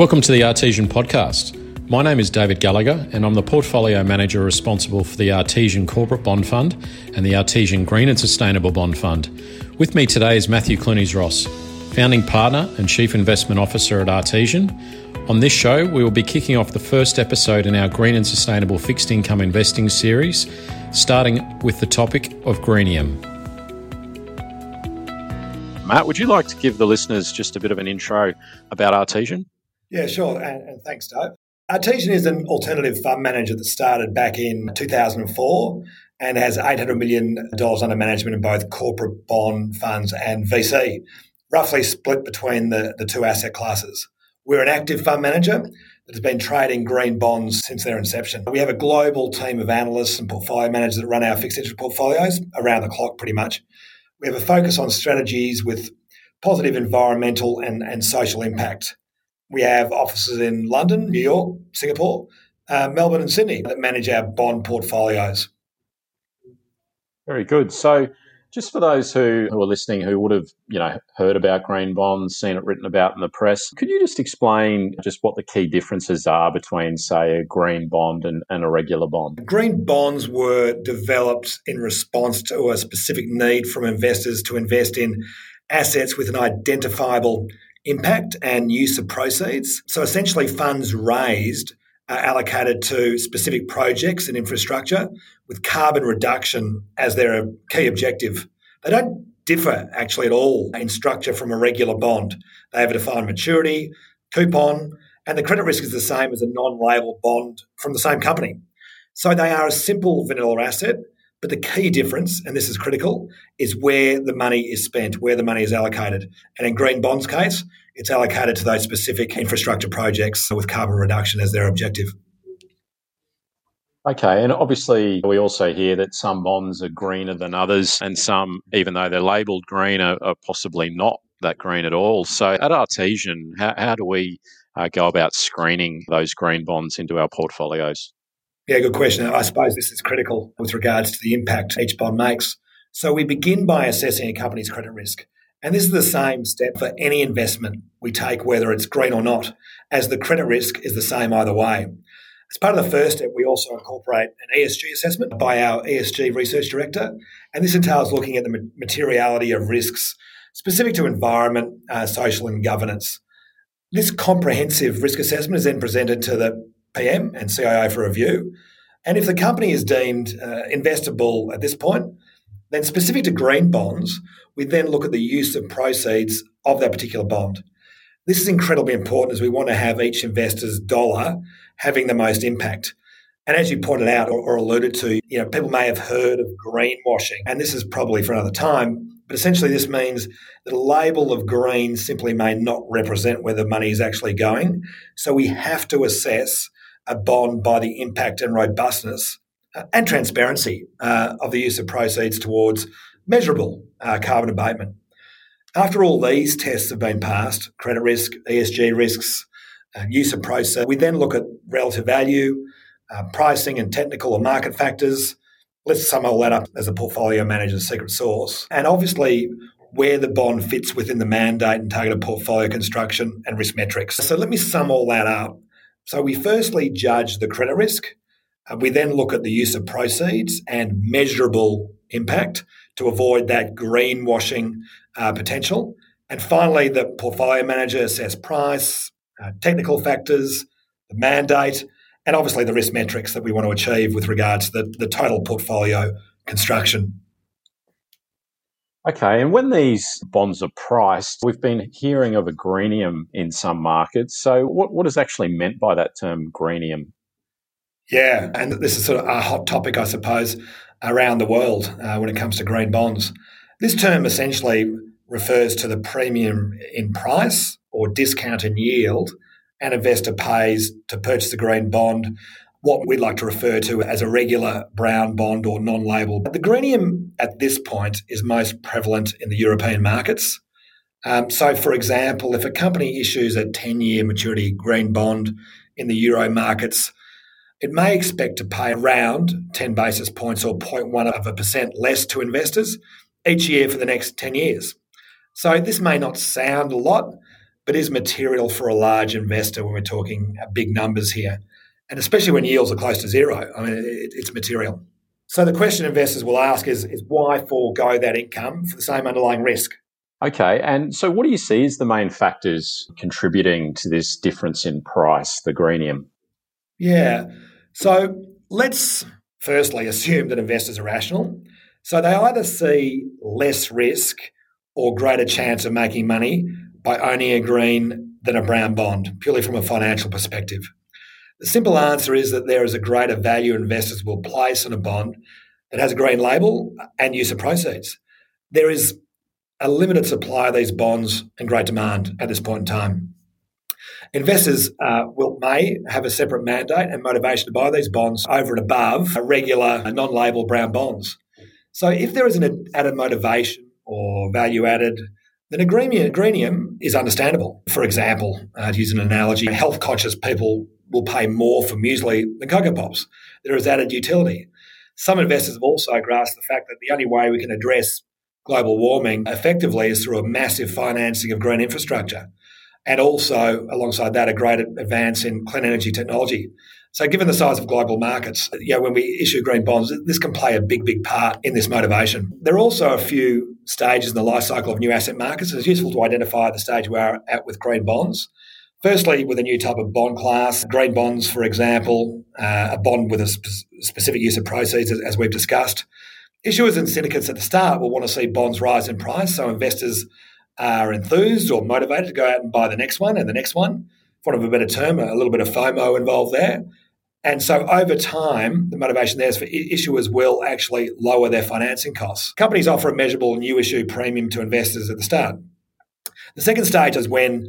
Welcome to the Artesian Podcast. My name is David Gallagher, and I'm the portfolio manager responsible for the Artesian Corporate Bond Fund and the Artesian Green and Sustainable Bond Fund. With me today is Matthew Clunies Ross, founding partner and chief investment officer at Artesian. On this show, we will be kicking off the first episode in our Green and Sustainable Fixed Income Investing series, starting with the topic of greenium. Matt, would you like to give the listeners just a bit of an intro about Artesian? Yeah, sure. And, and thanks, Doug. Artesian is an alternative fund manager that started back in 2004 and has $800 million under management in both corporate bond funds and VC, roughly split between the, the two asset classes. We're an active fund manager that has been trading green bonds since their inception. We have a global team of analysts and portfolio managers that run our fixed interest portfolios around the clock pretty much. We have a focus on strategies with positive environmental and, and social impact. We have offices in London, New York, Singapore, uh, Melbourne, and Sydney that manage our bond portfolios. Very good. So, just for those who, who are listening who would have, you know, heard about green bonds, seen it written about in the press, could you just explain just what the key differences are between, say, a green bond and, and a regular bond? Green bonds were developed in response to a specific need from investors to invest in assets with an identifiable impact and use of proceeds. So essentially, funds raised are allocated to specific projects and infrastructure with carbon reduction as their uh, key objective. They don't differ actually at all in structure from a regular bond. They have a defined maturity, coupon, and the credit risk is the same as a non label bond from the same company. So they are a simple vanilla asset but the key difference, and this is critical, is where the money is spent, where the money is allocated. And in Green Bonds case, it's allocated to those specific infrastructure projects with carbon reduction as their objective. Okay, and obviously we also hear that some bonds are greener than others, and some, even though they're labelled green, are, are, possibly not that green at all. So at Artesian, how, how do we uh, go about screening those green bonds into our portfolios? Yeah, good question. I suppose this is critical with regards to the impact each bond makes. So we begin by assessing a company's credit risk. And this is the same step for any investment we take, whether it's green or not, as the credit risk is the same either way. As part of the first step, we also incorporate an ESG assessment by our ESG research director. And this entails looking at the materiality of risks specific to environment, uh, social, and governance. This comprehensive risk assessment is then presented to the PM and CIO for review. And if the company is deemed uh, investable at this point, then specific to green bonds, we then look at the use of proceeds of that particular bond. This is incredibly important as we want to have each investor's dollar having the most impact. And as you pointed out or, or alluded to, you know, people may have heard of greenwashing, and this is probably for another time. But essentially, this means that a label of green simply may not represent where the money is actually going. So we have to assess a bond by the impact and robustness uh, and transparency uh, of the use of proceeds towards measurable uh, carbon abatement. After all these tests have been passed credit risk, ESG risks, uh, use of proceeds we then look at relative value, uh, pricing, and technical or market factors. Let's sum all that up as a portfolio manager's secret sauce. And obviously, where the bond fits within the mandate and targeted portfolio construction and risk metrics. So let me sum all that up. So we firstly judge the credit risk. We then look at the use of proceeds and measurable impact to avoid that greenwashing uh, potential. And finally, the portfolio manager assess price, uh, technical factors, the mandate, and obviously the risk metrics that we want to achieve with regards to the, the total portfolio construction. Okay, and when these bonds are priced, we've been hearing of a greenium in some markets. So, what, what is actually meant by that term greenium? Yeah, and this is sort of a hot topic, I suppose, around the world uh, when it comes to green bonds. This term essentially refers to the premium in price or discount in yield an investor pays to purchase a green bond what we'd like to refer to as a regular brown bond or non label. The greenium at this point is most prevalent in the European markets. Um, so, for example, if a company issues a 10 year maturity green bond in the euro markets, it may expect to pay around 10 basis points or 0.1 of a percent less to investors each year for the next 10 years. So, this may not sound a lot, but is material for a large investor when we're talking big numbers here. And especially when yields are close to zero, I mean, it, it's material. So the question investors will ask is, is why forego that income for the same underlying risk? Okay, and so what do you see as the main factors contributing to this difference in price, the greenium? Yeah, so let's firstly assume that investors are rational. So they either see less risk or greater chance of making money by owning a green than a brown bond, purely from a financial perspective. The simple answer is that there is a greater value investors will place on a bond that has a green label and use of proceeds. There is a limited supply of these bonds and great demand at this point in time. Investors uh, will may have a separate mandate and motivation to buy these bonds over and above a regular non-label brown bonds. So, if there is an added motivation or value added, then a greenium is understandable. For example, uh, to use an analogy, health conscious people will pay more for muesli than Cocoa Pops. There is added utility. Some investors have also grasped the fact that the only way we can address global warming effectively is through a massive financing of green infrastructure and also alongside that a great advance in clean energy technology. So, given the size of global markets, yeah, when we issue green bonds, this can play a big, big part in this motivation. There are also a few stages in the life cycle of new asset markets. It's useful to identify the stage we're at with green bonds. Firstly, with a new type of bond class, green bonds, for example, uh, a bond with a sp- specific use of proceeds, as, as we've discussed. Issuers and syndicates at the start will want to see bonds rise in price, so investors are enthused or motivated to go out and buy the next one and the next one. For of a better term, a little bit of FOMO involved there. And so over time, the motivation there is for issuers will actually lower their financing costs. Companies offer a measurable new issue premium to investors at the start. The second stage is when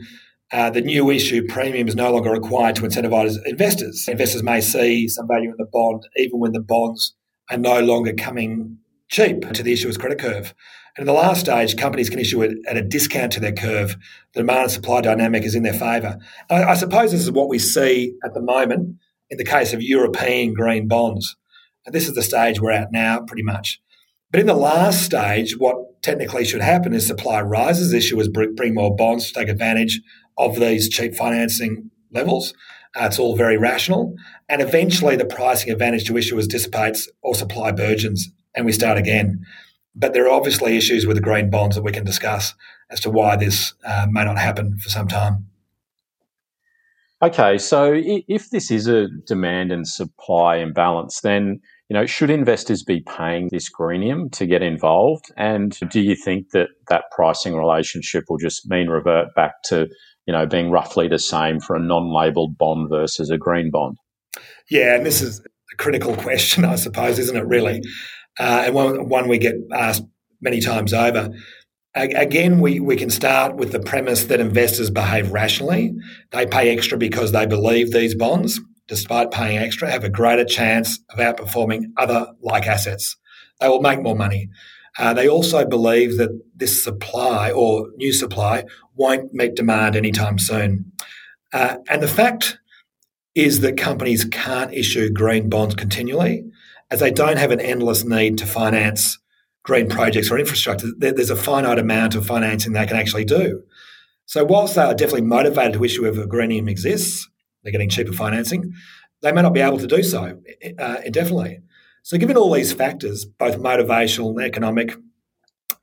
uh, the new issue premium is no longer required to incentivize investors. Investors may see some value in the bond even when the bonds are no longer coming cheap to the issuer's credit curve. And in the last stage, companies can issue it at a discount to their curve. The demand and supply dynamic is in their favour. I, I suppose this is what we see at the moment in the case of European green bonds. And this is the stage we're at now, pretty much. But in the last stage, what technically should happen is supply rises, issuers bring more bonds to take advantage of these cheap financing levels. Uh, it's all very rational. And eventually, the pricing advantage to issuers dissipates or supply burgeons, and we start again. But there are obviously issues with the green bonds that we can discuss as to why this uh, may not happen for some time. Okay, so if this is a demand and supply imbalance, then you know should investors be paying this greenium to get involved? And do you think that that pricing relationship will just mean revert back to you know being roughly the same for a non-labeled bond versus a green bond? Yeah, and this is a critical question, I suppose, isn't it? Really, uh, and one, one we get asked many times over. Again, we, we can start with the premise that investors behave rationally. They pay extra because they believe these bonds, despite paying extra, have a greater chance of outperforming other like assets. They will make more money. Uh, they also believe that this supply or new supply won't meet demand anytime soon. Uh, and the fact is that companies can't issue green bonds continually as they don't have an endless need to finance green projects or infrastructure. There's a finite amount of financing they can actually do. So, whilst they are definitely motivated to issue if a greenium exists, they're getting cheaper financing, they may not be able to do so uh, indefinitely. So, given all these factors, both motivational, and economic,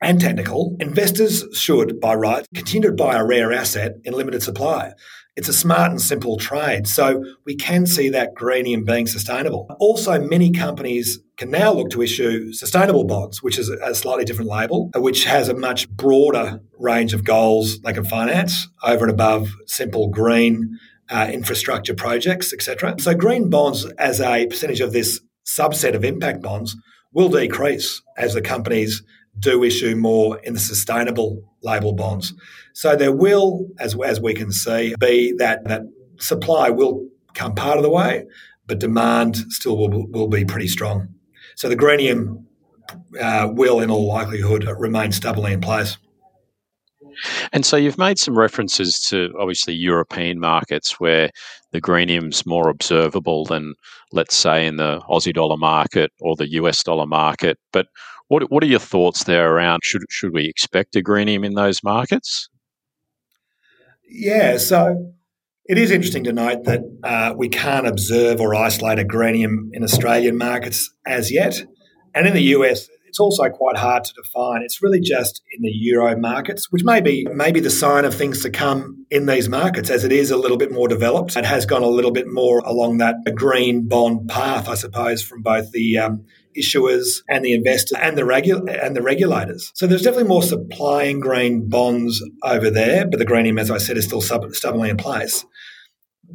and technical, investors should, by right, continue to buy a rare asset in limited supply. It's a smart and simple trade. So we can see that greenium being sustainable. Also, many companies can now look to issue sustainable bonds, which is a slightly different label, which has a much broader range of goals they can finance over and above simple green uh, infrastructure projects, etc. So green bonds as a percentage of this subset of impact bonds will decrease as the companies do issue more in the sustainable label bonds. So there will, as, as we can see, be that, that supply will come part of the way, but demand still will, will be pretty strong. So the greenium uh, will, in all likelihood, remain stubbornly in place. And so you've made some references to obviously European markets where the greenium's more observable than, let's say, in the Aussie dollar market or the US dollar market. But what what are your thoughts there around should should we expect a greenium in those markets? Yeah, so it is interesting to note that uh, we can't observe or isolate a greenium in Australian markets as yet. And in the US, it's also quite hard to define. It's really just in the euro markets, which may be maybe the sign of things to come in these markets as it is a little bit more developed. It has gone a little bit more along that green bond path, I suppose, from both the um, issuers and the investors and the regu- and the regulators. So there's definitely more supply in green bonds over there, but the greenium, as I said, is still sub- stubbornly in place.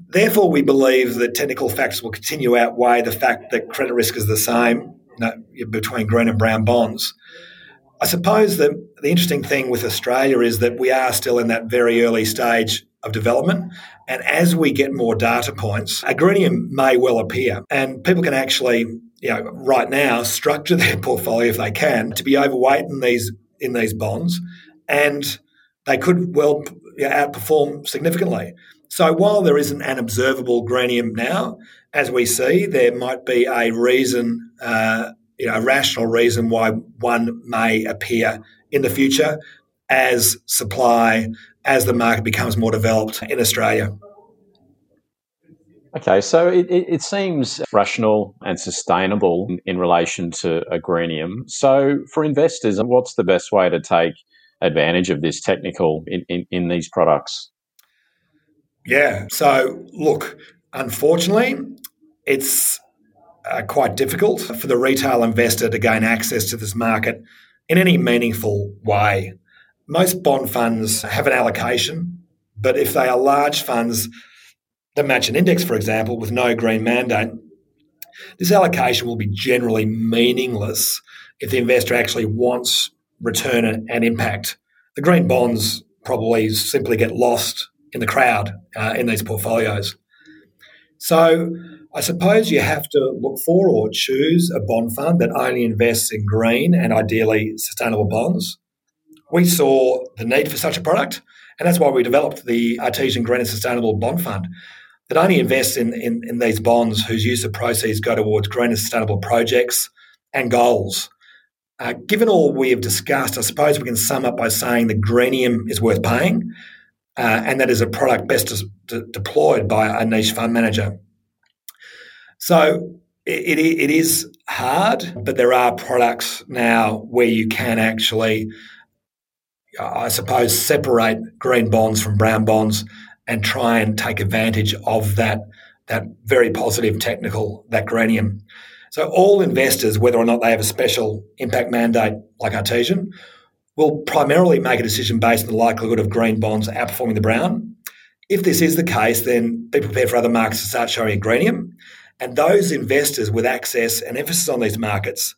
Therefore, we believe that technical factors will continue outweigh the fact that credit risk is the same between green and brown bonds. I suppose that the interesting thing with Australia is that we are still in that very early stage of development. And as we get more data points, a greenium may well appear. And people can actually, you know, right now structure their portfolio if they can to be overweight in these in these bonds. And they could well outperform significantly. So while there isn't an observable greenium now, as we see, there might be a reason, uh, you know, a rational reason why one may appear in the future as supply, as the market becomes more developed in Australia. Okay, so it, it, seems rational and sustainable in, in relation to a greenium. So, for investors, what's the best way to take advantage of this technical in, in, in these products? Yeah. So, look, unfortunately, it's uh, quite difficult for the retail investor to gain access to this market in any meaningful way. Most bond funds have an allocation, but if they are large funds that match an index, for example, with no green mandate, this allocation will be generally meaningless if the investor actually wants return and impact. The green bonds probably simply get lost in the crowd uh, in these portfolios. So I suppose you have to look for or choose a bond fund that only invests in green and ideally sustainable bonds. We saw the need for such a product, and that's why we developed the Artesian Green and Sustainable Bond Fund that only invests in, in, in these bonds whose use of proceeds go towards green and sustainable projects and goals. Uh, given all we have discussed, I suppose we can sum up by saying the greenium is worth paying uh, and that is a product best deployed by a niche fund manager. So it, it, it is hard, but there are products now where you can actually, I suppose, separate green bonds from brown bonds and try and take advantage of that that very positive technical that greenium. So all investors, whether or not they have a special impact mandate like Artesian, will primarily make a decision based on the likelihood of green bonds outperforming the brown. If this is the case, then be prepared for other markets to start showing a greenium. And those investors with access and emphasis on these markets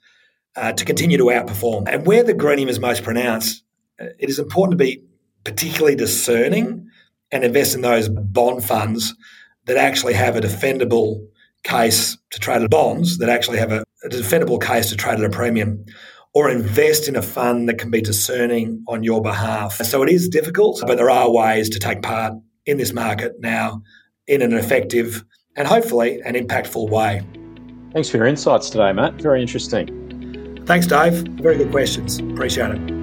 uh, to continue to outperform. And where the greenium is most pronounced, uh, it is important to be particularly discerning and invest in those bond funds that actually have a defendable case to trade at bonds that actually have a, a defendable case to trade at a premium or invest in a fund that can be discerning on your behalf. So it is difficult, but there are ways to take part in this market now in an effective and hopefully an impactful way. Thanks for your insights today, Matt. Very interesting. Thanks, Dave. Very good questions. Appreciate it.